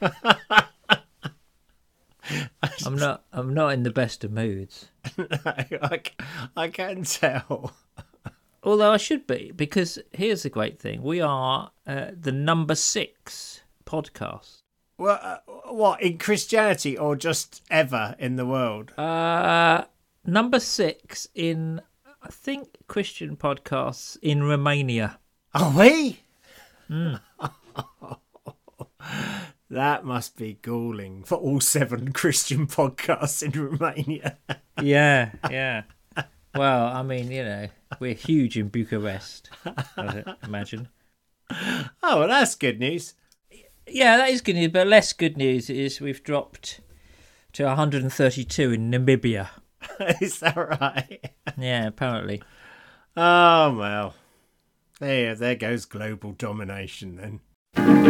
I'm not. I'm not in the best of moods. i can tell. Although I should be, because here's the great thing: we are uh, the number six podcast. Well, uh, what in Christianity or just ever in the world? Uh, number six in, I think, Christian podcasts in Romania. Are we? That must be galling for all seven Christian podcasts in Romania. Yeah, yeah. Well, I mean, you know, we're huge in Bucharest. I imagine. Oh, well, that's good news. Yeah, that is good news. But less good news is we've dropped to 132 in Namibia. Is that right? Yeah, apparently. Oh well. There, there goes global domination then.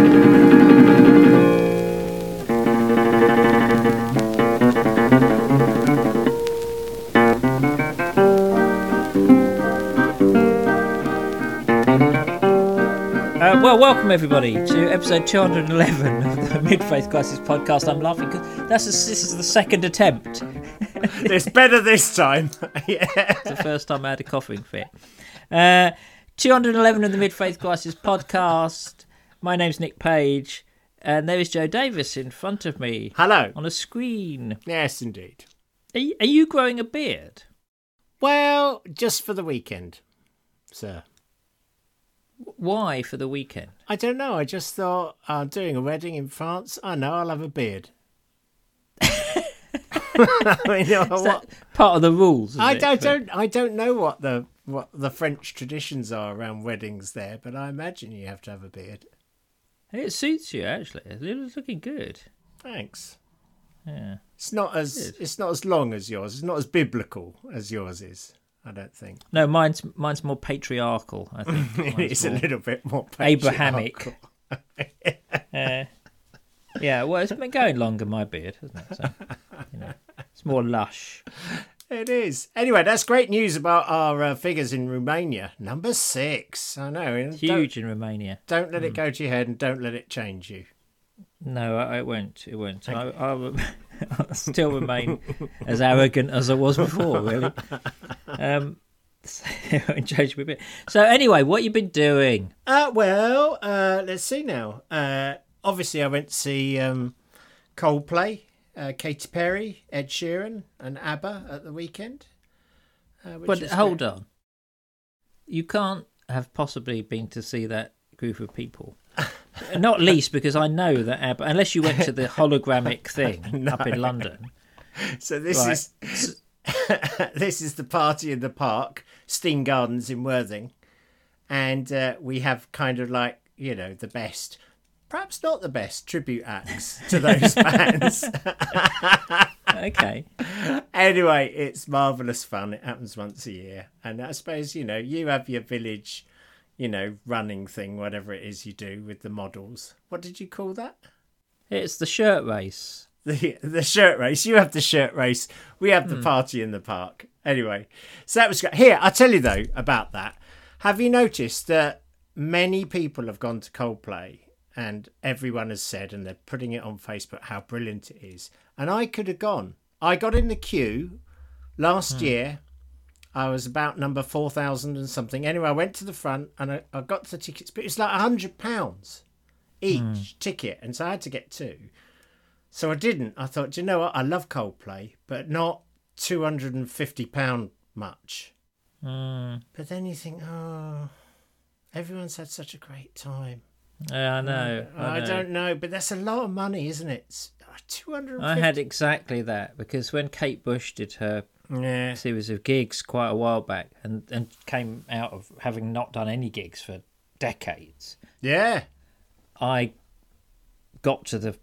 Well, welcome everybody to episode 211 of the Mid Faith Crisis podcast. I'm laughing because that's the, this is the second attempt. it's better this time. yeah. It's the first time I had a coughing fit. Uh, 211 of the Mid Faith Crisis podcast. My name's Nick Page, and there is Joe Davis in front of me Hello. on a screen. Yes, indeed. Are you, are you growing a beard? Well, just for the weekend, sir. Why for the weekend? I don't know. I just thought uh, I'm doing a wedding in France. I know I'll have a beard. I mean, you know, what? part of the rules? I, it? I But- don't. I don't know what the what the French traditions are around weddings there, but I imagine you have to have a beard. It suits you actually. It's looking good. Thanks. Yeah. It's not as Good. it's not as long as yours. It's not as biblical as yours is. I don't think No, mine's mine's more patriarchal. I think it's a little bit more Abrahamic. patriarchal. Uh, yeah, well, it's been going longer my beard, hasn't it? So, you know, it's more lush. It is. Anyway, that's great news about our uh, figures in Romania. Number six. I know. Huge in Romania. Don't, let it go to your head and don't let it change you. No, I, I won't. It won't. I, I, I'll still remain as arrogant as I was before. Really. Um, it won't me a bit. So anyway, what you been doing? Uh, well, uh, let's see now. Uh, obviously, I went to see um, Coldplay, uh, Katy Perry, Ed Sheeran, and ABBA at the weekend. Uh, But hold great. on. You can't have possibly been to see that group of people. Not least because I know that ABBA, unless you went to the hologramic thing up in London. So this Right. is this is the party in the park, Steyne Gardens in Worthing, and uh, we have kind of like you know the best, perhaps not the best tribute acts to those bands. Okay. anyway, it's marvelous fun. It happens once a year, and I suppose you know you have your village, you know, running thing, whatever it is you do with the models. What did you call that? It's the shirt race. the the shirt race. You have the shirt race. We have the hmm. party in the park. Anyway, so that was great. Here, I'll tell you though about that. Have you noticed that many people have gone to Coldplay and everyone has said, and they're putting it on Facebook, how brilliant it is. And I could have gone. I got in the queue last hmm. year. I was about number 4,000 and something. Anyway, I went to the front and I, I got the tickets, but it's like £100 each hmm. ticket. And so I had to get two. So I didn't. I thought, you know what? I love Coldplay, but not two hundred and fifty pound much. Mm, But then you think, oh, everyone's had such a great time. yeah, I know. Uh, I, I, don't know, but that's a lot of money, isn't it? Uh, two hundred. I had exactly that because when Kate Bush did her Yeah. series of gigs quite a while back and, and came out of having not done any gigs for decades, Yeah. I got to the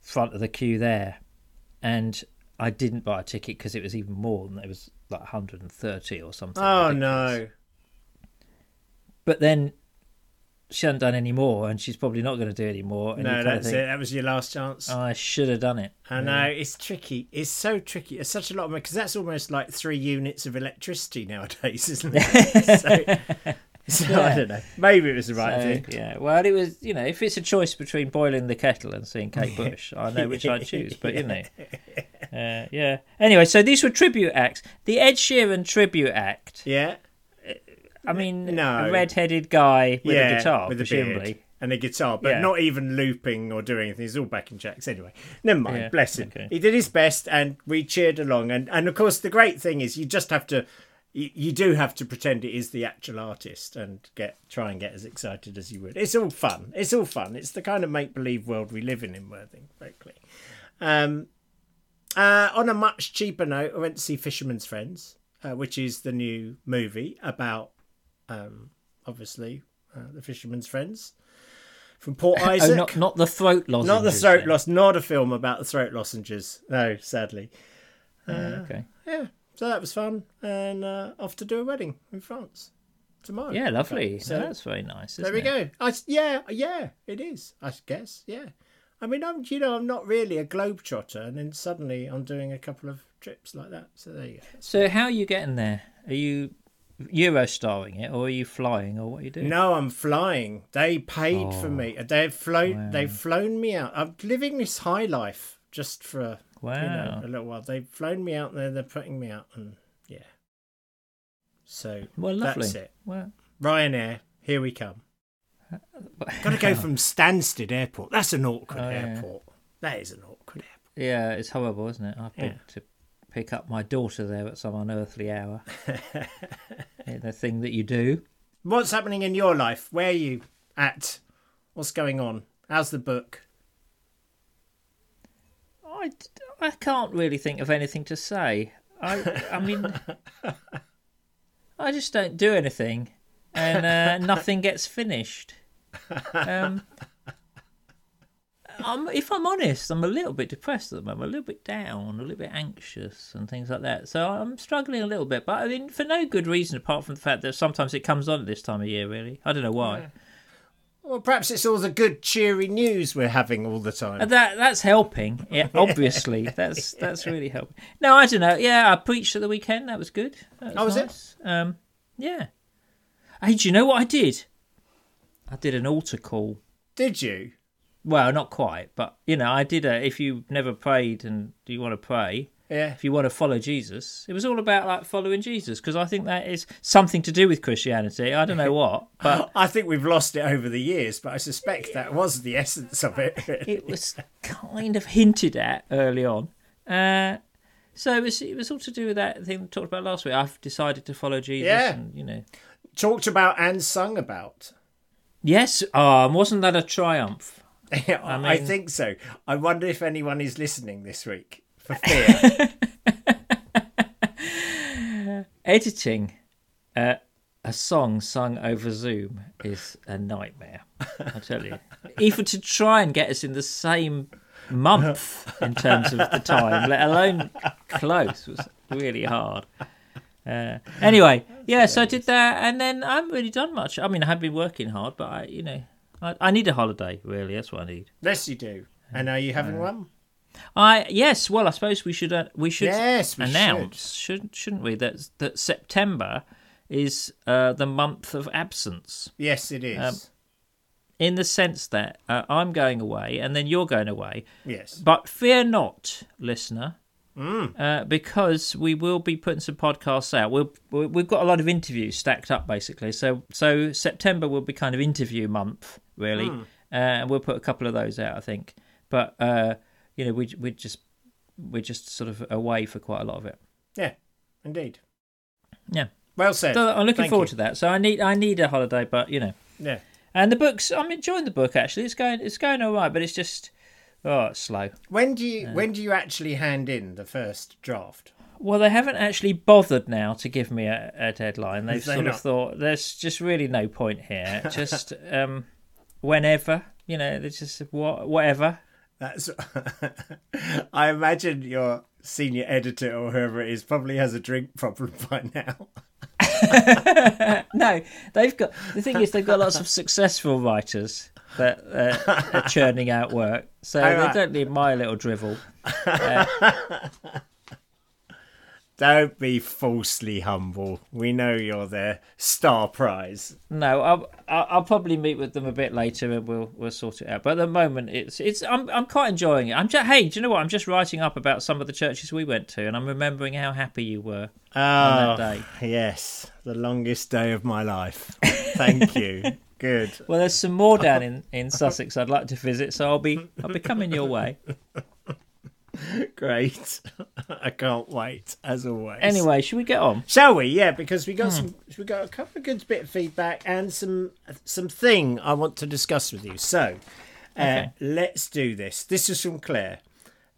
front of the queue there and I didn't buy a ticket because it was even more than it was like 130 or something. Oh no. But then she hasn't done any more and she's probably not going to do any more. No, that's think, it. That was your last chance. "Oh, I should have done it. I know it's tricky. It's so tricky. It's such a lot of money because that's almost like three units of electricity nowadays, isn't it? so, So I don't know. Maybe it was the right So, thing. yeah, well, it was, you know, if it's a choice between boiling the kettle and seeing Kate Bush, I know which I'd choose, but, you know. Uh, yeah. Anyway, so these were tribute acts. The Ed Sheeran tribute act, Yeah. I mean, No. a red headed guy with yeah, a guitar, with a presumably. beard and a guitar, but Yeah. not even looping or doing anything. He's all back in jacks anyway. Never mind. Yeah, Bless him. okay. He did his best, and we cheered along. And and of course, the great thing is you just have to. You, you do have to pretend it is the actual artist and get try and get as excited as you would. It's all fun. It's all fun. It's the kind of make believe world we live in in Worthing, frankly. Um, uh, on a much cheaper note, I went to see Fisherman's Friends, uh, which is the new movie about, um, obviously, uh, the Fisherman's Friends from Port Isaac. Oh, not, not the throat lozenges. Not the throat then. loss. Not a film about the throat lozenges. No, sadly. Yeah, okay. Yeah, so that was fun, and uh, off to do a wedding in France tomorrow. Yeah, lovely. So- So, that's very nice. There we it? go. I, yeah, yeah, it is. I guess. Yeah. I mean, I'm you know I'm not really a globetrotter, and then suddenly I'm doing a couple of trips like that. So there you go. So, how are you getting there? Are you Eurostarring it, or are you flying, or what are you doing? No, I'm flying. They paid for Oh, me. They've flown. wow. They've flown me out. I'm living this high life just for a, Wow. you know a little while. They've flown me out there. They're putting me out, and yeah. So well, lovely. that's it. Well, Ryanair, here we come. Got to go from Stansted Airport. That's an awkward Oh, yeah. airport. That is an awkward airport. yeah, it's horrible, isn't it? I've been Yeah. to pick up my daughter there at some unearthly hour. The thing that you do. What's happening in your life? Where are you at? What's going on? How's the book? I, I can't really think of anything to say. I I mean, I just don't do anything, and uh, nothing gets finished. Um, I'm, if I'm honest, I'm a little bit depressed at the moment, a little bit down, a little bit anxious, and things like that. So I'm struggling a little bit, but I mean, for no good reason apart from the fact that sometimes it comes on at this time of year. Really, I don't know why. Well, perhaps it's all the good, cheery news we're having all the time. And That that's helping. Yeah, obviously, that's that's really helping. No, I don't know. Yeah, I preached at the weekend. That was good. That Oh, was it? nice. Um, yeah. Hey, do you know what I did? I did an altar call. Did you? Well, not quite, but you know, I did a. If you've never prayed and do you want to pray, Yeah. if you want to follow Jesus, it was all about like following Jesus because I think that is something to do with Christianity. I don't know what, but I think we've lost it over the years, but I suspect that was the essence of it. it was kind of hinted at early on. Uh, so it was it was all to do with that thing we talked about last week. I've decided to follow Jesus, Yeah. and you know, Talked about and sung about. yes. Oh, wasn't that a triumph? I, mean- think so. I wonder if anyone is listening this week for fear. Editing uh, a song sung over Zoom is a nightmare. I tell you, even to try and get us in the same month in terms of the time, let alone close, was really hard. Uh, anyway, yeah, so I did that, and then I haven't really done much. I mean, I have been working hard, but I, you know, I, I need a holiday. Really, that's what I need. yes, you do. And are you having one? I yes, well, I suppose we should uh, we should Yes, we announce, should. shouldn't we, that that September is uh, the month of absence, Yes, it is. Um, in the sense that uh, I'm going away and then you're going away. yes. But fear not, listener, Mm. uh, because we will be putting some podcasts out. We'll, we- we've got a lot of interviews stacked up, basically. So so September will be kind of interview month, really, Mm. uh, and we'll put a couple of those out, I think. But uh, you know, we we just we're just sort of away for quite a lot of it. Yeah, indeed. Yeah. Well said. So I'm looking Thank forward you. to that. So I need I need a holiday, but you know, Yeah. and the books. I'm enjoying the book actually. It's going it's going all right, but it's just oh it's slow. When do you when do you actually hand in the first draft? Well, they haven't actually bothered now to give me a, a deadline. They've sort not? of thought there's just really no point here. Just um, whenever, you know, there's just what whatever. That's. I imagine your senior editor or whoever it is probably has a drink problem by now. No, they've got the thing is they've got lots of successful writers that uh, are churning out work, so they don't need my little drivel. Don't be falsely humble. We know you're their star prize. No, I'll, I'll probably meet with them a bit later and we'll we'll sort it out. But at the moment, it's it's I'm I'm quite enjoying it. I'm just hey, do you know what? I'm just writing up about some of the churches we went to, and I'm remembering how happy you were oh, on that ah, day. Yes, the longest day of my life. Thank you. Good. Well, there's some more down in, in Sussex I'd like to visit, so I'll be I'll be coming your way. Great. I can't wait, as always. Anyway, should we get on? Shall we? Yeah, because we got some we got a couple of good bit of feedback and some some thing I want to discuss with you. So uh, Okay. let's do this. This is from Claire.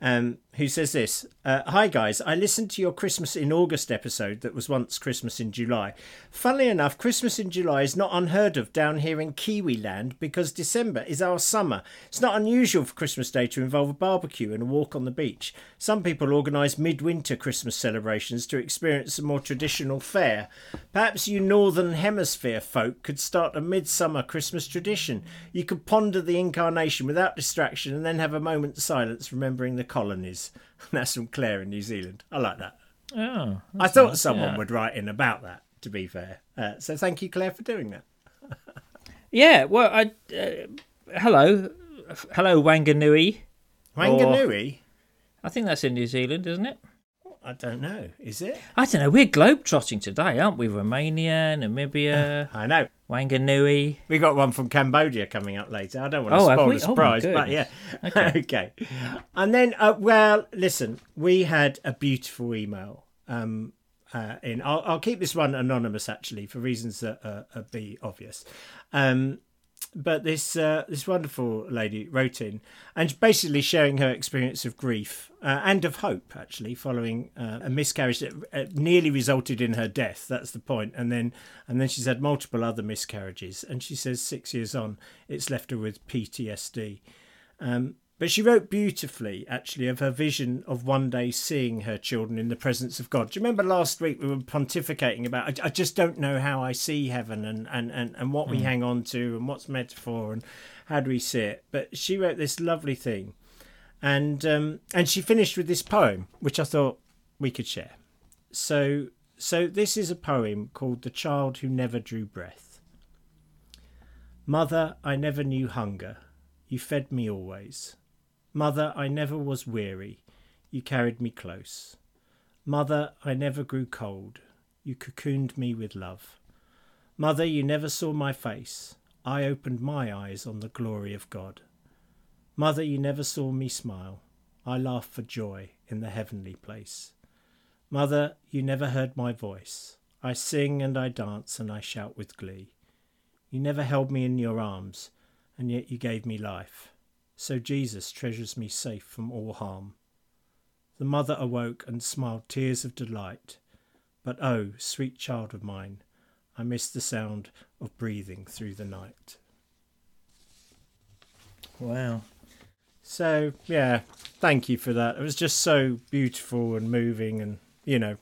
Um, who says this? Uh, Hi guys, I listened to your Christmas in August episode that was once Christmas in July. Funnily enough, Christmas in July is not unheard of down here in Kiwi land because December is our summer. It's not unusual for Christmas Day to involve a barbecue and a walk on the beach. Some people organise midwinter Christmas celebrations to experience a more traditional fare. Perhaps you Northern Hemisphere folk could start a midsummer Christmas tradition. You could ponder the incarnation without distraction and then have a moment's silence remembering the colonies. That's from Claire in New Zealand. I like that. Oh, I thought nice, someone yeah. would write in about that, to be fair. Uh, so thank you, Claire, for doing that. yeah. Well, I uh, hello, hello Wanganui. Wanganui? I think that's in New Zealand, isn't it? I don't know. Is it? I don't know. We're globetrotting today, aren't we? Romania, Namibia, I know. Wanganui. We got one from Cambodia coming up later. I don't want to Oh, spoil the Oh, surprise, but yeah. goodness. Okay. And then, uh, well, listen, we had a beautiful email. Um, uh, in I'll, I'll keep this one anonymous actually for reasons that uh, are be obvious. Um, but this uh, this wonderful lady wrote in and basically sharing her experience of grief uh, and of hope actually following uh, a miscarriage that uh, nearly resulted in her death that's the point and then and then she's had multiple other miscarriages and she says 6 years on it's left her with PTSD um, but she wrote beautifully, actually, of her vision of one day seeing her children in the presence of God. Do you remember last week we were pontificating about, I, I just don't know how I see heaven and, and, and, and what we hang on to and what's metaphor and how do we see it? But she wrote this lovely thing. And, um, and she finished with this poem, which I thought we could share. So, so this is a poem called The Child Who Never Drew Breath. Mother, I never knew hunger. You fed me always. Mother, I never was weary. You carried me close. Mother, I never grew cold. You cocooned me with love. Mother, you never saw my face. I opened my eyes on the glory of God. Mother, you never saw me smile. I laughed for joy in the heavenly place. Mother, you never heard my voice. I sing and I dance and I shout with glee. You never held me in your arms, and yet you gave me life. So Jesus treasures me safe from all harm. The mother awoke and smiled tears of delight. But oh, sweet child of mine, I miss the sound of breathing through the night. Wow. So, yeah, thank you for that. It was just so beautiful and moving, and, you know,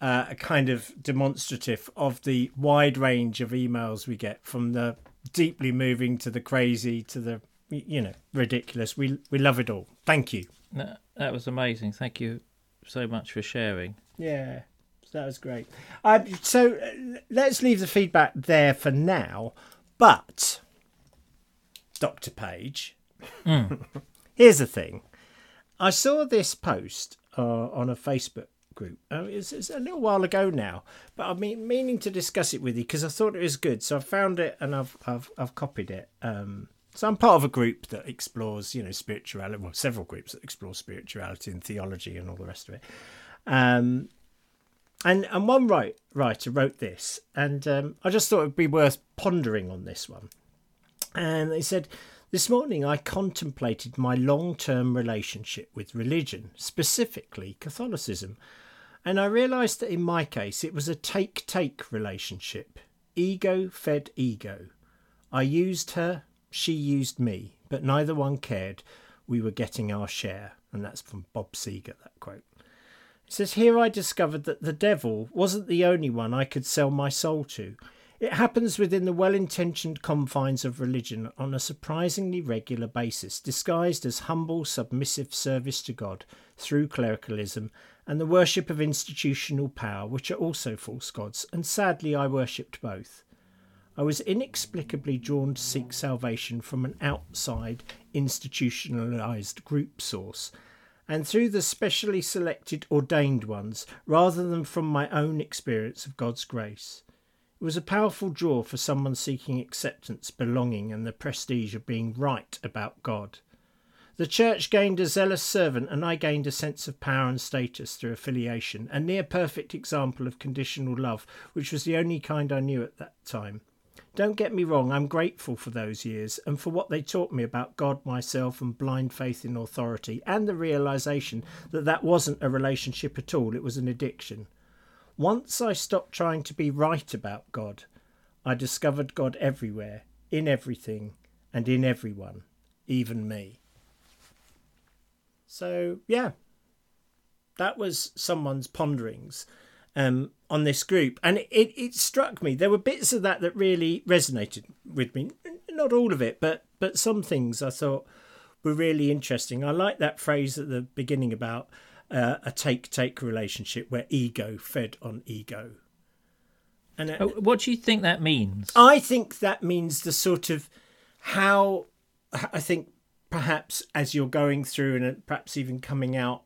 uh, a kind of demonstrative of the wide range of emails we get from the deeply moving to the crazy to the, you know, ridiculous. We, we love it all. Thank you. No, that was amazing. Thank you so much for sharing. Yeah, that was great. Uh, so uh, let's leave the feedback there for now. But, Dr. Page, here's the thing. I saw this post uh, on a Facebook group. Uh, it's, it's a little while ago now, but I've been meaning to discuss it with you because I thought it was good. So I found it and I've I've, I've copied it. Um, so I'm part of a group that explores, you know, spirituality. Well, several groups that explore spirituality and theology and all the rest of it. Um, and and one write, writer wrote this, and um, I just thought it'd be worth pondering on this one. And they said, This morning I contemplated my long term relationship with religion, specifically Catholicism, and I realised that in my case it was a take take relationship. Ego fed ego. I used her, she used me, but neither one cared. We were getting our share. And that's from Bob Seger, that quote. It says, Here I discovered that the devil wasn't the only one I could sell my soul to. It happens within the well intentioned confines of religion on a surprisingly regular basis, disguised as humble, submissive service to God through clericalism and the worship of institutional power, which are also false gods, and sadly I worshipped both. I was inexplicably drawn to seek salvation from an outside, institutionalized group source, and through the specially selected ordained ones, rather than from my own experience of God's grace. It was a powerful draw for someone seeking acceptance, belonging, and the prestige of being right about God. The church gained a zealous servant, and I gained a sense of power and status through affiliation, a near perfect example of conditional love, which was the only kind I knew at that time. Don't get me wrong, I'm grateful for those years and for what they taught me about God, myself, and blind faith in authority, and the realization that that wasn't a relationship at all, it was an addiction. Once I stopped trying to be right about God, I discovered God everywhere, in everything, and in everyone, even me. So, yeah, that was someone's ponderings um, on this group. And it, it struck me, there were bits of that that really resonated with me. Not all of it, but, but some things I thought were really interesting. I like that phrase at the beginning about uh, a take take relationship where ego fed on ego. And uh, what do you think that means? I think that means the sort of how I think perhaps as you're going through and perhaps even coming out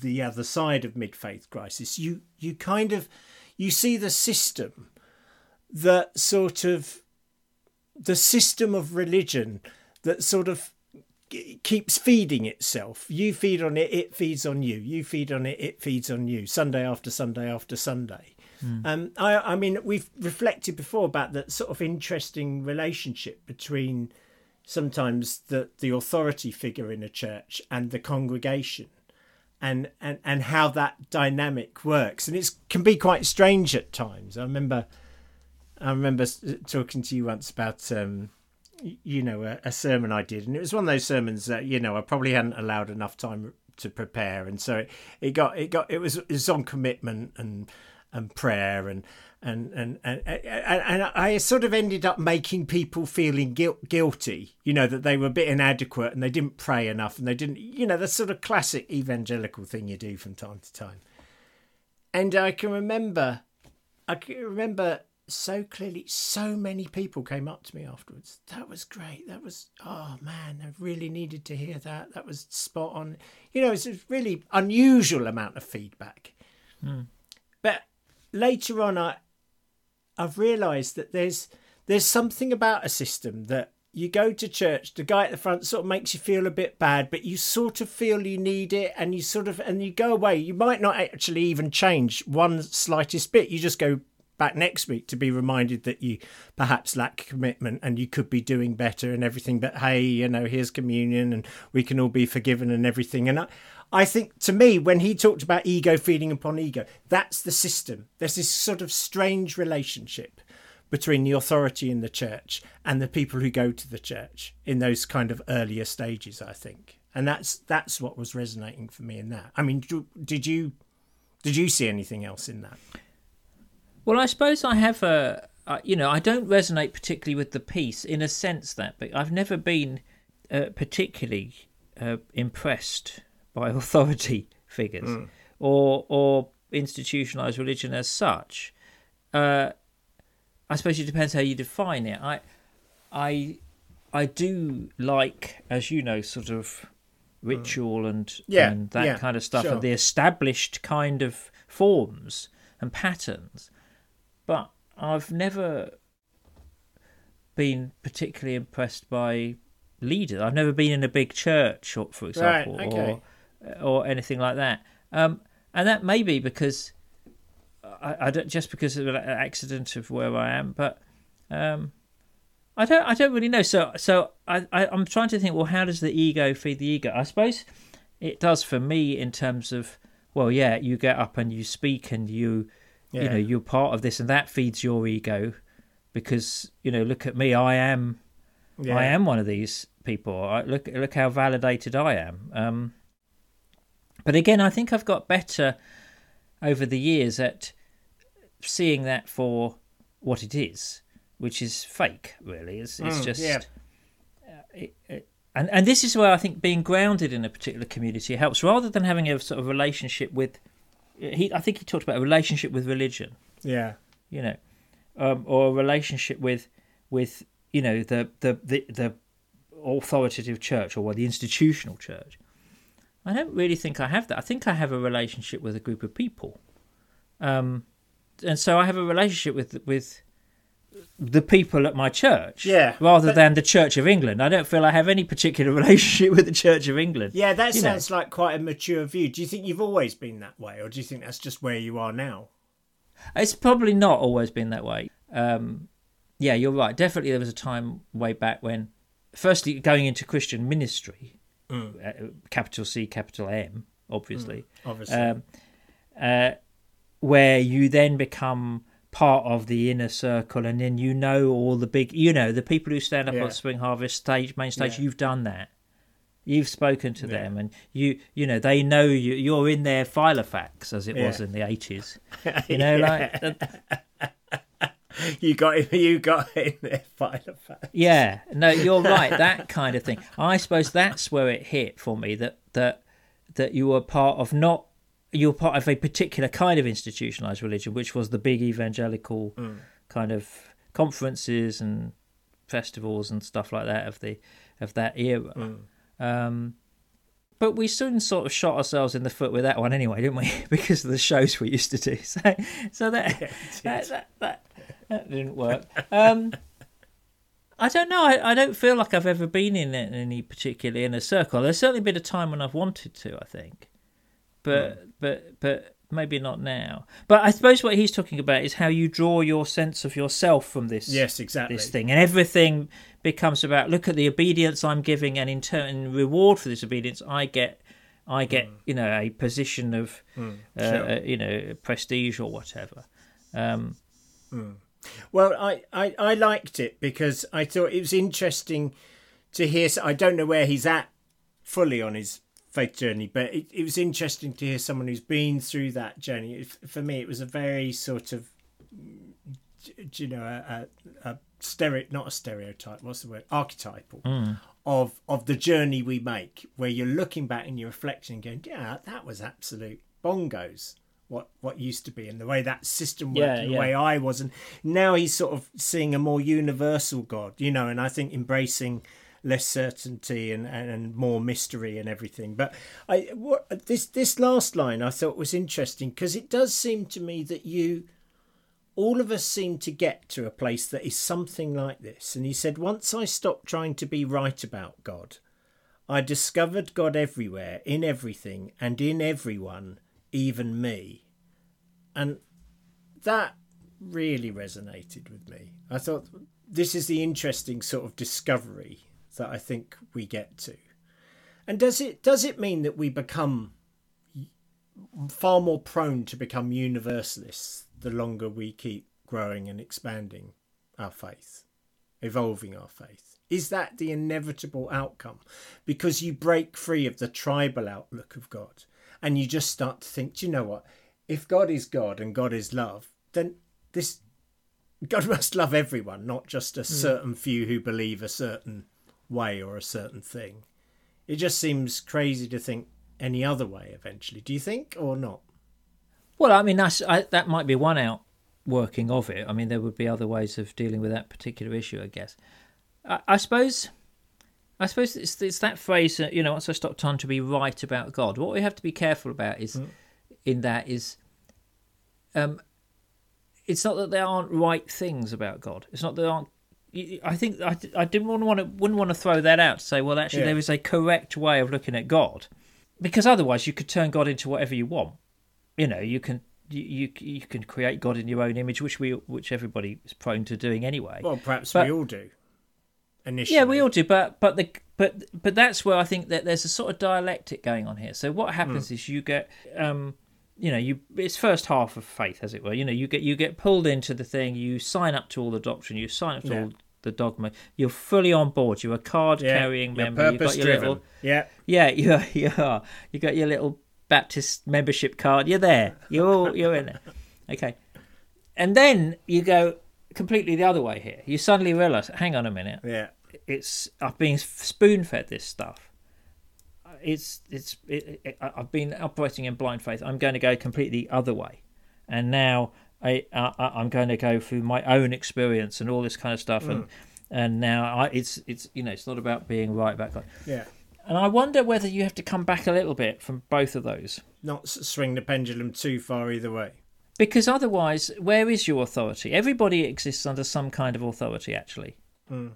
the other side of mid-faith crisis you you kind of you see the system that sort of the system of religion that sort of keeps feeding itself. You feed on it it feeds on you. You feed on it it feeds on you sunday after sunday after sunday. Mm. um i i mean we've reflected before about that sort of interesting relationship between sometimes the the authority figure in a church and the congregation and, and, and how that dynamic works. And it can be quite strange at times. I remember, I remember talking to you once about, um, you know, a, a, sermon I did, and it was one of those sermons that you know I probably hadn't allowed enough time to prepare, and so it, it got it got it was it was on commitment and and prayer and and and and, and, I sort of ended up making people feeling guilt, guilty, you know, that they were a bit inadequate and they didn't pray enough and they didn't, you know, the sort of classic evangelical thing you do from time to time. And I can remember, I can remember so clearly, so many people came up to me afterwards. That was great. That was, oh man, I really needed to hear that. That was spot on. You know, it's a really unusual amount of feedback. Mm. But later on, I I've realised that there's there's something about a system that you go to church, the guy at the front sort of makes you feel a bit bad, but you sort of feel you need it, and you sort of and you go away. You might not actually even change one slightest bit. You just go back next week to be reminded that you perhaps lack commitment and you could be doing better and everything. But hey, you know, here's communion, and we can all be forgiven and everything. And I, I think to me, when he talked about ego feeding upon ego, that's the system. There's this sort of strange relationship between the authority in the church and the people who go to the church in those kind of earlier stages, I think. And that's that's what was resonating for me in that. I mean, did you did you see anything else in that? Well, I suppose I have a uh, you know I don't resonate particularly with the piece in a sense that, but I've never been uh, particularly uh, impressed by authority figures mm. or or institutionalized religion as such. Uh, I suppose it depends how you define it. I I I do like, as you know, sort of ritual and yeah, and that yeah, kind of stuff, sure. and the established kind of forms and patterns. But I've never been particularly impressed by leaders. I've never been in a big church, for example, right, okay. or or anything like that. Um, and that may be because I, I, don't just because of an accident of where I am, but um, I don't I don't really know. So so I, I am trying to think. Well, how does the ego feed the ego? I suppose it does for me in terms of well, yeah, you get up and you speak and you yeah. you know you're part of this and that feeds your ego because you know look at me, I am yeah. I am one of these people. I, look look how validated I am. Um, but again, I think I've got better over the years at seeing that for what it is, which is fake. Really, it's it's Mm, just. yeah. uh, it, it, and and this is where I think being grounded in a particular community helps, rather than having a sort of relationship with. He, I think he talked about a relationship with religion Yeah. you know, um, or a relationship with with you know the the the, the authoritative church or the institutional church. I don't really think I have that. I think I have a relationship with a group of people, um, and so I have a relationship with with the people at my church, Yeah, rather but- than the Church of England. I don't feel I have any particular relationship with the Church of England. Yeah, that You know. sounds like quite a mature view. Do you think you've always been that way, or do you think that's just where you are now? It's probably not always been that way. Um, yeah, you're right. Definitely, there was a time way back when, firstly, going into Christian ministry, uh, capital C, capital M, obviously, Obviously. um, uh, where you then become part of the inner circle, and then you know all the big, you know, the people who stand up Yeah. on Spring Harvest stage, main stage. Yeah. You've done that. You've spoken to Yeah. them, and you, you know, they know you. You're in their filofax, as it was in the eighties. You know, like you got you got in there, Filofax. Yeah, no, you're right. That kind of thing. I suppose that's where it hit for me that that that you were part of not you were part of a particular kind of institutionalized religion, which was the big evangelical kind of conferences and festivals and stuff like that of the of that era. Um, but we soon sort of shot ourselves in the foot with that one anyway, didn't we? because of the shows we used to do. So, so that that, that, that that didn't work. Um, I don't know. I, I don't feel like I've ever been in any particular inner circle. There's certainly been a time when I've wanted to. I think, but but but maybe not now. But I suppose what he's talking about is how you draw your sense of yourself from this Yes, exactly. this thing, and everything becomes about look at the obedience I'm giving, and in turn, in reward for this obedience, I get. I get, you know, a position of, uh, Mm. sure. uh, you know, prestige or whatever. Um, Well, I, I, I liked it because I thought it was interesting to hear. I don't know where he's at fully on his faith journey, but it, it was interesting to hear someone who's been through that journey. It- For me, it was a very sort of, you know, a, a, a stereo, not a stereotype. What's the word? Archetypal hmm. of of the journey we make, where you're looking back and you're reflecting, and going, yeah, that was absolute bongos. What what used to be, and the way that system worked, Yeah, and the yeah. way I was, and now he's sort of seeing a more universal God, you know, and I think embracing less certainty and, and, and more mystery and everything. But I what, this this last line I thought was interesting because it does seem to me that you all of us seem to get to a place that is something like this. And he said, Once I stopped trying to be right about God, I discovered God everywhere, in everything, and in everyone, even me. And that really resonated with me. I thought this is the interesting sort of discovery that I think we get to. And does it does it mean that we become far more prone to become universalists the longer we keep growing and expanding our faith, evolving our faith? Is that the inevitable outcome? Because you break free of the tribal outlook of God and you just start to think, do you know what? If God is God and God is love, then this God must love everyone, not just a hmm. certain few who believe a certain way or a certain thing. It just seems crazy to think any other way eventually. Do you think or not? Well, I mean, that's I, that might be one outworking of it. I mean, there would be other ways of dealing with that particular issue, I guess. I, I suppose, I suppose it's, it's that phrase. that, You know, once I stop trying to be right about God, what we have to be careful about is, hmm. In that is, um, it's not that there aren't right things about God. It's not that there aren't. I think I, I didn't want to, want to wouldn't want to throw that out to say, well, actually, Yeah. there is a correct way of looking at God, because otherwise you could turn God into whatever you want you know you can you, you you can create God in your own image, which we which everybody is prone to doing anyway. Well, perhaps But- we all do. Initially, yeah, we all do, but but the but but that's where I think that there's a sort of dialectic going on here. So what happens is you get um you know you it's first half of faith as it were. You know you get you get pulled into the thing, you sign up to all the doctrine, you sign up to Yeah. all the dogma. You're fully on board. You're a card carrying you're member. You've got your driven. little Yeah, Yeah, you are. You are. You got your little Baptist membership card. You're there. You're all, you're in there. Okay, and then you go. completely the other way here. You suddenly realise, hang on a minute, Yeah. it's I've been spoon fed this stuff. It's it's it, it, I've been operating in blind faith. I'm going to go completely other way, and now I, I I'm going to go through my own experience and all this kind of stuff, and mm. and now I, it's it's you know it's not about being right back. Yeah. And I wonder whether you have to come back a little bit from both of those. Not swing the pendulum too far either way. Because otherwise, where is your authority? Everybody exists under some kind of authority, actually. Mm.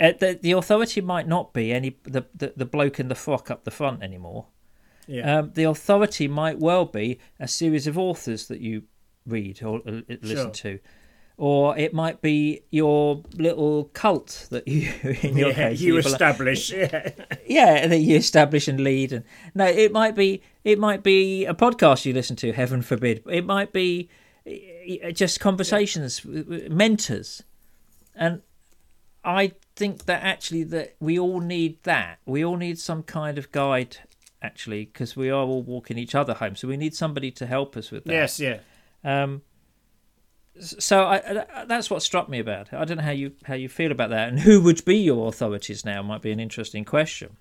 Uh, the, the authority might not be any the, the, the bloke in the frock up the front anymore. Yeah. Um, the authority might well be a series of authors that you read or uh, listen to, or it might be your little cult that you in your yeah. case You establish. Yeah. yeah that you establish and lead and no it might be it might be a podcast you listen to heaven forbid it might be eh, just conversations with with mentors and i think that actually that we all need that we all need some kind of guide actually because we are all walking each other home so we need somebody to help us with that Yes. Yeah. um, so I, that's what struck me about it. I don't know how you how you feel about that, and who would be your authorities now might be an interesting question.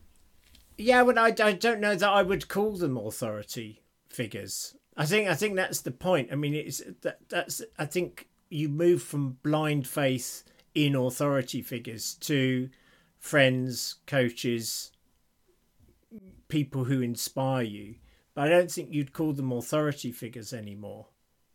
Yeah, but I, I don't know that I would call them authority figures. I think I think that's the point. I mean, it's that that's I think you move from blind faith in authority figures to friends, coaches, people who inspire you. But I don't think you'd call them authority figures anymore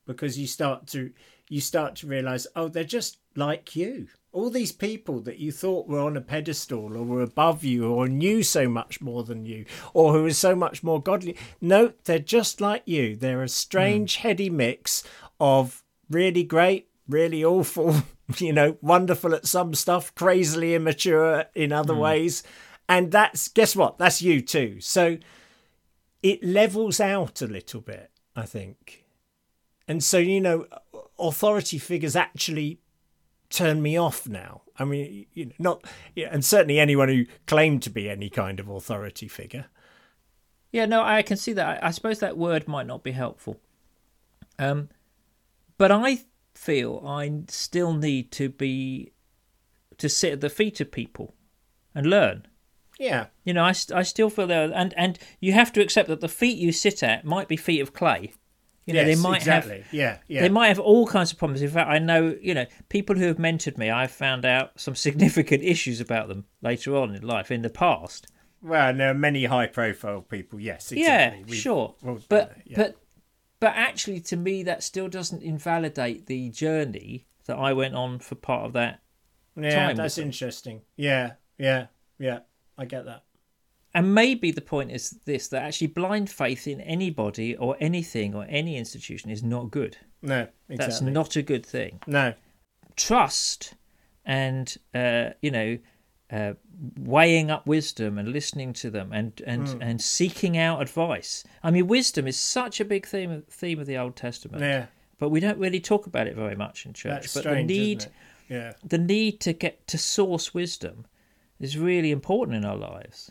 because you start to you start to realize oh they're just like you. All these people that you thought were on a pedestal or were above you or knew so much more than you or who were so much more godly no they're just like you. They're a strange hmm. heady mix of really great really awful you know wonderful at some stuff crazily immature in other ways. And that's guess what? That's you too. So it levels out a little bit i think. And so you know authority figures actually turn me off now. I mean you know not and certainly anyone who claimed to be any kind of authority figure. Yeah, no, I can see that. I, I suppose that word might not be helpful. Um, but I feel I still need to be to sit at the feet of people and learn. yeah You know, I, I still feel there, and and you have to accept that the feet you sit at might be feet of clay. You know, yes, they might exactly have yeah yeah they might have all kinds of problems. In fact, I know, you know, people who have mentored me, I've found out some significant issues about them later on in life, in the past. well there are many high profile people yes exactly. Yeah, We've- sure. well, but yeah. but but actually, to me, that still doesn't invalidate the journey that I went on for part of that. yeah time that's interesting yeah yeah yeah i get that And maybe the point is this: that actually, blind faith in anybody or anything or any institution is not good. no exactly That's not a good thing. no trust and uh, you know uh, weighing up wisdom and listening to them and and Hmm. and seeking out advice. I mean, wisdom is such a big theme of, theme of the Old Testament, yeah but we don't really talk about it very much in church. that's but strange the need yeah the need to get to source wisdom is really important in our lives,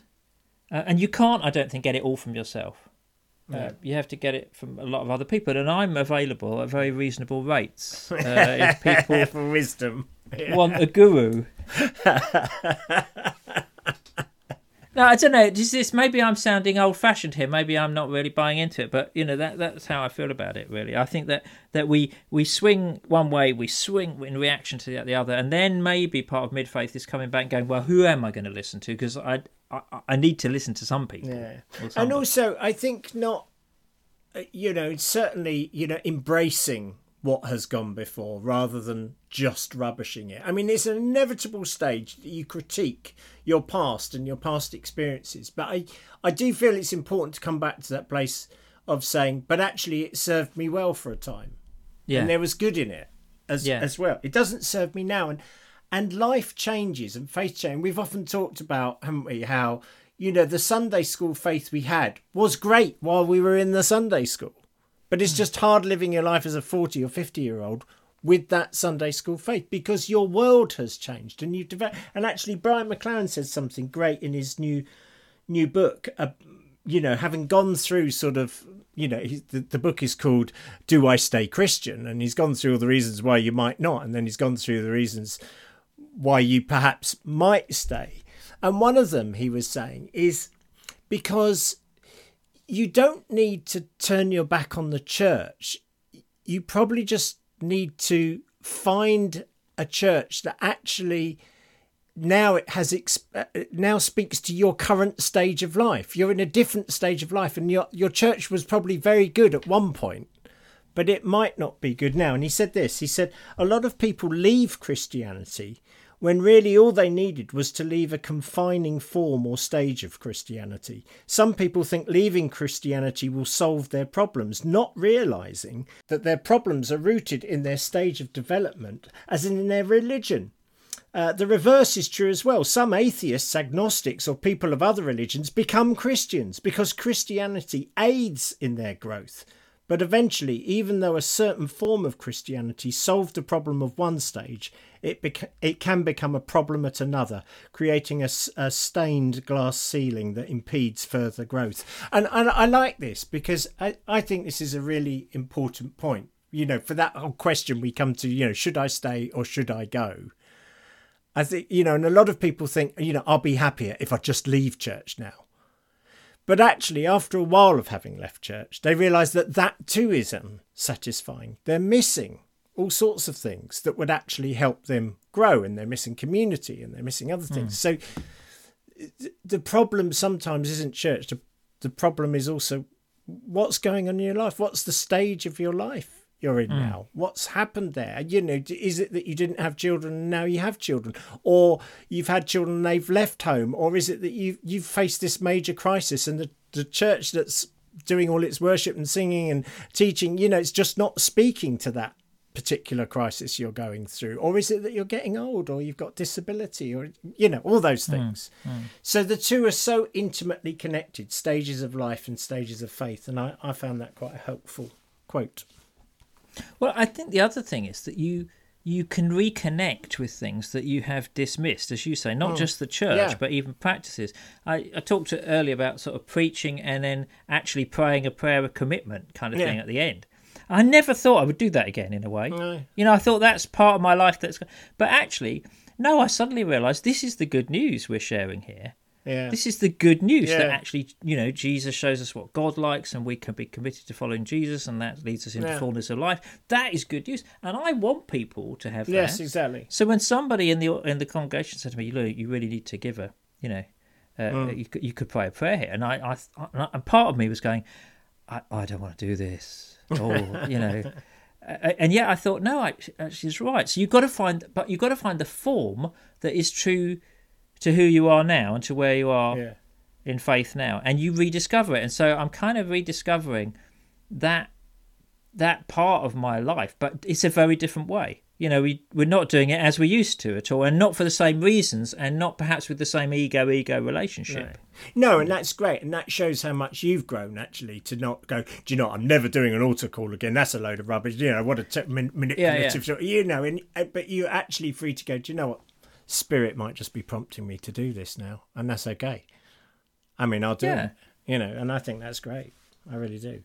uh, and you can't, I don't think, get it all from yourself. Uh, you have to get it from a lot of other people, and I'm available at very reasonable rates. Uh, if people for wisdom want a guru. no, I don't know. Is this maybe I'm sounding old-fashioned here? Maybe I'm not really buying into it, but you know that that's how I feel about it. Really, I think that that we we swing one way, we swing in reaction to the, the other, and then maybe part of mid faith is coming back and going, well, who am I going to listen to? Because I, I I need to listen to some people. Yeah. and also i think not uh, you know certainly you know embracing what has gone before rather than just rubbishing it i mean it's an inevitable stage that you critique your past and your past experiences but i i do feel it's important to come back to that place of saying but actually it served me well for a time yeah, and there was good in it as Yeah. as well. It doesn't serve me now, and and life changes and faith change. We've often talked about, haven't we, how you know the Sunday school faith we had was great while we were in the Sunday school, but it's just hard living your life as a forty or fifty year old with that Sunday school faith because your world has changed and you've developed. And actually, Brian McLaren says something great in his new new book. Uh, you know, having gone through sort of, you know, he, the, the book is called Do I Stay Christian? And he's gone through all the reasons why you might not. And then he's gone through the reasons why you perhaps might stay. And one of them, he was saying, is because you don't need to turn your back on the church. You probably just need to find a church that actually now it has uh, now speaks to your current stage of life. You're in a different stage of life, and your your church was probably very good at one point, but it might not be good now. And he said this. He said a lot of people leave Christianity when really all they needed was to leave a confining form or stage of Christianity. Some people think leaving Christianity will solve their problems, not realizing that their problems are rooted in their stage of development, as in their religion. Uh, the reverse is true as well. Some atheists, agnostics, or people of other religions become Christians because Christianity aids in their growth. But eventually, even though a certain form of Christianity solved the problem of one stage, it beca- it can become a problem at another, creating a, a stained glass ceiling that impedes further growth. And, and I like this because I, I think this is a really important point. You know, for that whole question, we come to, you know, should I stay or should I go? I think, you know, and a lot of people think, you know, I'll be happier if I just leave church now. But actually, after a while of having left church, they realise that that too is unsatisfying. They're missing all sorts of things that would actually help them grow, and they're missing community and they're missing other things. Mm. So the problem sometimes isn't church. The, the problem is also what's going on in your life. What's the stage of your life? you're in mm. now? What's happened there? You know, is it that you didn't have children and now you have children, or you've had children and they've left home, or is it that you you've faced this major crisis and the the church that's doing all its worship and singing and teaching, you know, it's just not speaking to that particular crisis you're going through or is it that you're getting old or you've got disability or you know all those hmm. things mm, mm. so the two are so intimately connected stages of life and stages of faith and I, I found that quite a helpful quote well, I think the other thing is that you you can reconnect with things that you have dismissed, as you say, not oh, just the church, yeah. but even practices. I, I talked to earlier about sort of preaching and then actually praying a prayer of commitment kind of yeah. thing at the end. I never thought I would do that again in a way. No. You know, I thought that's part of my life that's but actually no, I suddenly realized this is the good news we're sharing here. Yeah. This is the good news yeah. that actually, you know, Jesus shows us what God likes and we can be committed to following Jesus and that leads us into yeah. fullness of life. That is good news. And I want people to have yes, that. exactly. So when somebody in the in the congregation said to me, look, you really need to give a, you know, uh, mm. you, could, you could pray a prayer here. And I, I, and part of me was going, I, I don't want to do this. Or, you know, and yet I thought, no, actually, she's right. So you've got to find, but you've got to find the form that is true to who you are now and to where you are yeah. in faith now, and you rediscover it. And so I'm kind of rediscovering that that part of my life, but it's a very different way. You know, we we're not doing it as we used to at all, and not for the same reasons, and not perhaps with the same ego ego relationship. No. no, and that's great, and that shows how much you've grown actually to not go. Do you know? I'm never doing an altar call again. That's a load of rubbish. You know what a t- manipulative. Yeah, yeah. You know, and uh, but you're actually free to go. Do you know what? spirit might just be prompting me to do this now, and that's okay. I mean, I'll do yeah. it, you know, and I think that's great. I really do.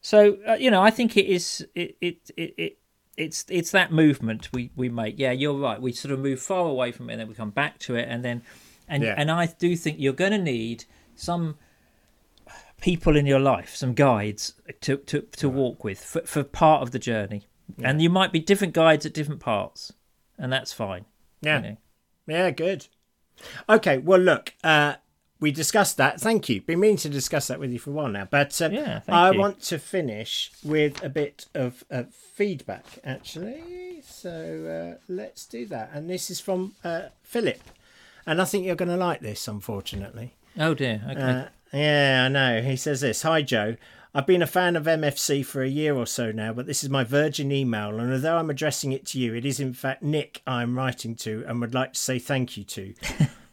So uh, you know, I think it is it it it. it it's it's that movement we, we make. Yeah, you're right. We sort of move far away from it, and then we come back to it, and then and yeah. and I do think you're going to need some people in your life, some guides to to, to right. walk with for, for part of the journey, yeah. and you might be different guides at different parts, and that's fine. Yeah. You know. Yeah, good. Okay, well, look, uh, we discussed that. Thank you. Been meaning to discuss that with you for a while now, but um, yeah, I you. want to finish with a bit of uh, feedback, actually. So uh, let's do that. And this is from uh, Philip, and I think you're going to like this, unfortunately. Oh dear. Okay. Uh, yeah, I know. He says this. Hi, Joe. I've been a fan of MFC for a year or so now, but this is my virgin email, and although I'm addressing it to you, it is in fact Nick I'm writing to and would like to say thank you to.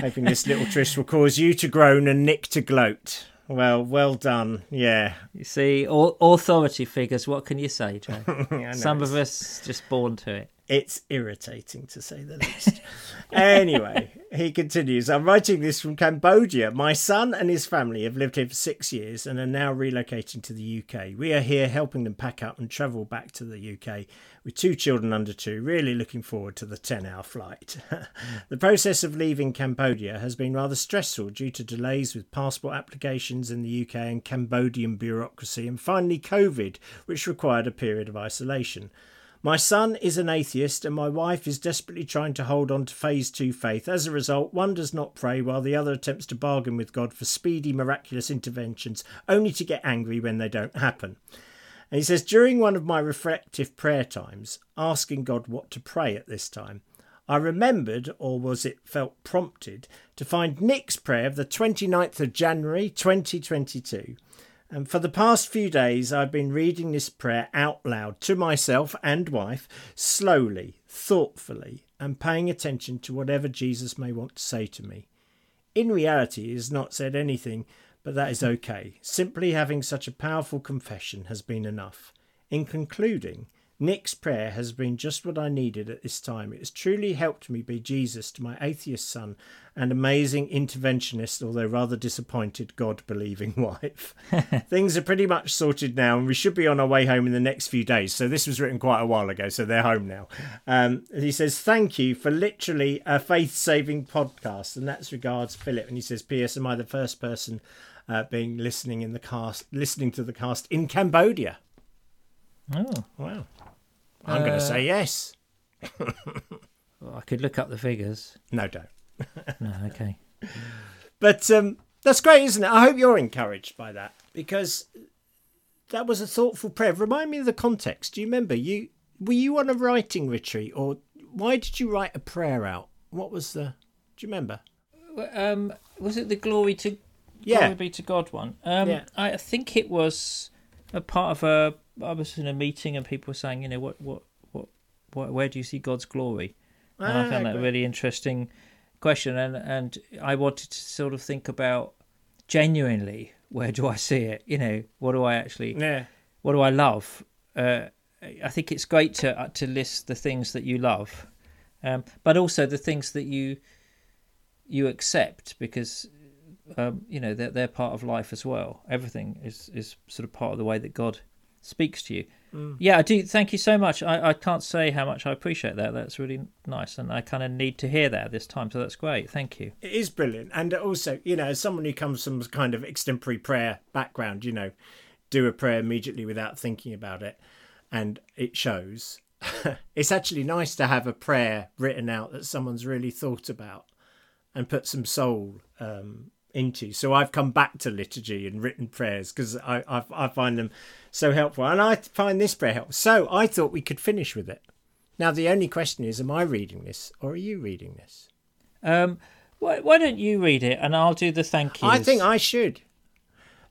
Hoping this little tryst will cause you to groan and Nick to gloat. Well, well done. Yeah. You see, all authority figures. What can you say, Joe? Some of us just born to it. It's irritating to say the least. anyway, he continues I'm writing this from Cambodia. My son and his family have lived here for six years and are now relocating to the UK. We are here helping them pack up and travel back to the UK with two children under two, really looking forward to the 10 hour flight. the process of leaving Cambodia has been rather stressful due to delays with passport applications in the UK and Cambodian bureaucracy, and finally COVID, which required a period of isolation. My son is an atheist, and my wife is desperately trying to hold on to phase two faith. As a result, one does not pray while the other attempts to bargain with God for speedy, miraculous interventions, only to get angry when they don't happen. And he says, during one of my reflective prayer times, asking God what to pray at this time, I remembered, or was it felt prompted, to find Nick's prayer of the 29th of January 2022 and for the past few days, I've been reading this prayer out loud to myself and wife, slowly, thoughtfully, and paying attention to whatever Jesus may want to say to me. In reality, he has not said anything, but that is okay. Simply having such a powerful confession has been enough. In concluding, Nick's prayer has been just what I needed at this time. It has truly helped me be Jesus to my atheist son and amazing interventionist, although rather disappointed, God believing wife. Things are pretty much sorted now, and we should be on our way home in the next few days. So, this was written quite a while ago, so they're home now. Um, he says, Thank you for literally a faith saving podcast, and that's regards Philip. And he says, P.S. Am I the first person uh, being listening in the cast, listening to the cast in Cambodia? Oh, wow. I'm going to say yes. well, I could look up the figures. No, don't. no, okay. But um, that's great, isn't it? I hope you're encouraged by that because that was a thoughtful prayer. Remind me of the context. Do you remember you were you on a writing retreat or why did you write a prayer out? What was the? Do you remember? Um, was it the glory to yeah. glory be to God one? Um, yeah. I think it was a part of a. I was in a meeting and people were saying, you know, what, what, what, what where do you see God's glory? And ah, I found that a really interesting question, and and I wanted to sort of think about genuinely where do I see it? You know, what do I actually? Yeah. What do I love? Uh, I think it's great to uh, to list the things that you love, um, but also the things that you you accept because um, you know they're they're part of life as well. Everything is is sort of part of the way that God speaks to you. Mm. Yeah, I do. Thank you so much. I, I can't say how much I appreciate that. That's really nice, and I kind of need to hear that this time. So that's great. Thank you. It is brilliant, and also, you know, as someone who comes from kind of extemporary prayer background, you know, do a prayer immediately without thinking about it, and it shows. it's actually nice to have a prayer written out that someone's really thought about and put some soul um, into. So I've come back to liturgy and written prayers because I, I, I find them so helpful, and I find this prayer helpful. So I thought we could finish with it. Now the only question is, am I reading this or are you reading this? Um, why, why don't you read it and I'll do the thank yous? I think I should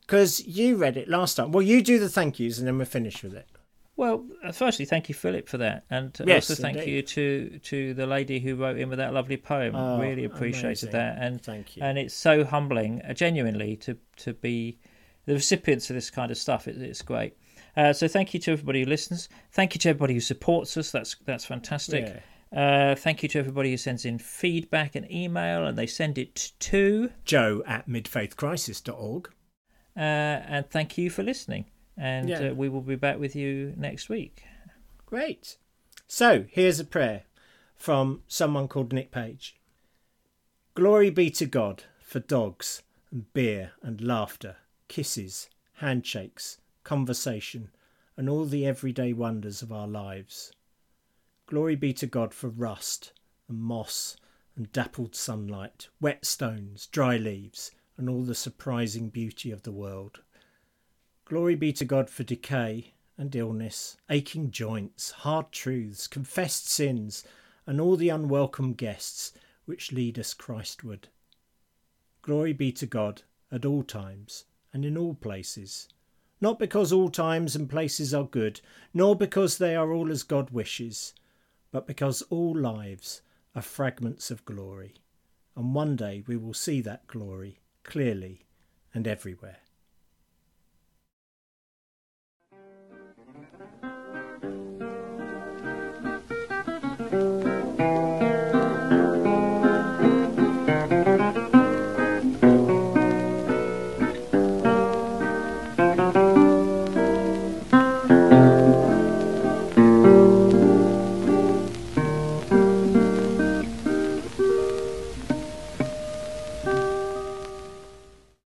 because you read it last time. Well, you do the thank yous and then we're finished with it. Well, uh, firstly, thank you, Philip, for that, and yes, also thank indeed. you to to the lady who wrote in with that lovely poem. Oh, really appreciated amazing. that, and Thank you. and it's so humbling, uh, genuinely, to to be the recipients of this kind of stuff. It, it's great. Uh, so thank you to everybody who listens. Thank you to everybody who supports us. That's that's fantastic. Uh, thank you to everybody who sends in feedback and email, and they send it to Joe at midfaithcrisis.org. uh, and thank you for listening. And Yeah. uh, we will be back with you next week. Great. So here's a prayer from someone called Nick Page. Glory be to God for dogs and beer and laughter, kisses, handshakes, conversation, and all the everyday wonders of our lives. Glory be to God for rust and moss and dappled sunlight, wet stones, dry leaves, and all the surprising beauty of the world. Glory be to God for decay and illness, aching joints, hard truths, confessed sins, and all the unwelcome guests which lead us Christward. Glory be to God at all times and in all places, not because all times and places are good, nor because they are all as God wishes, but because all lives are fragments of glory, and one day we will see that glory clearly and everywhere.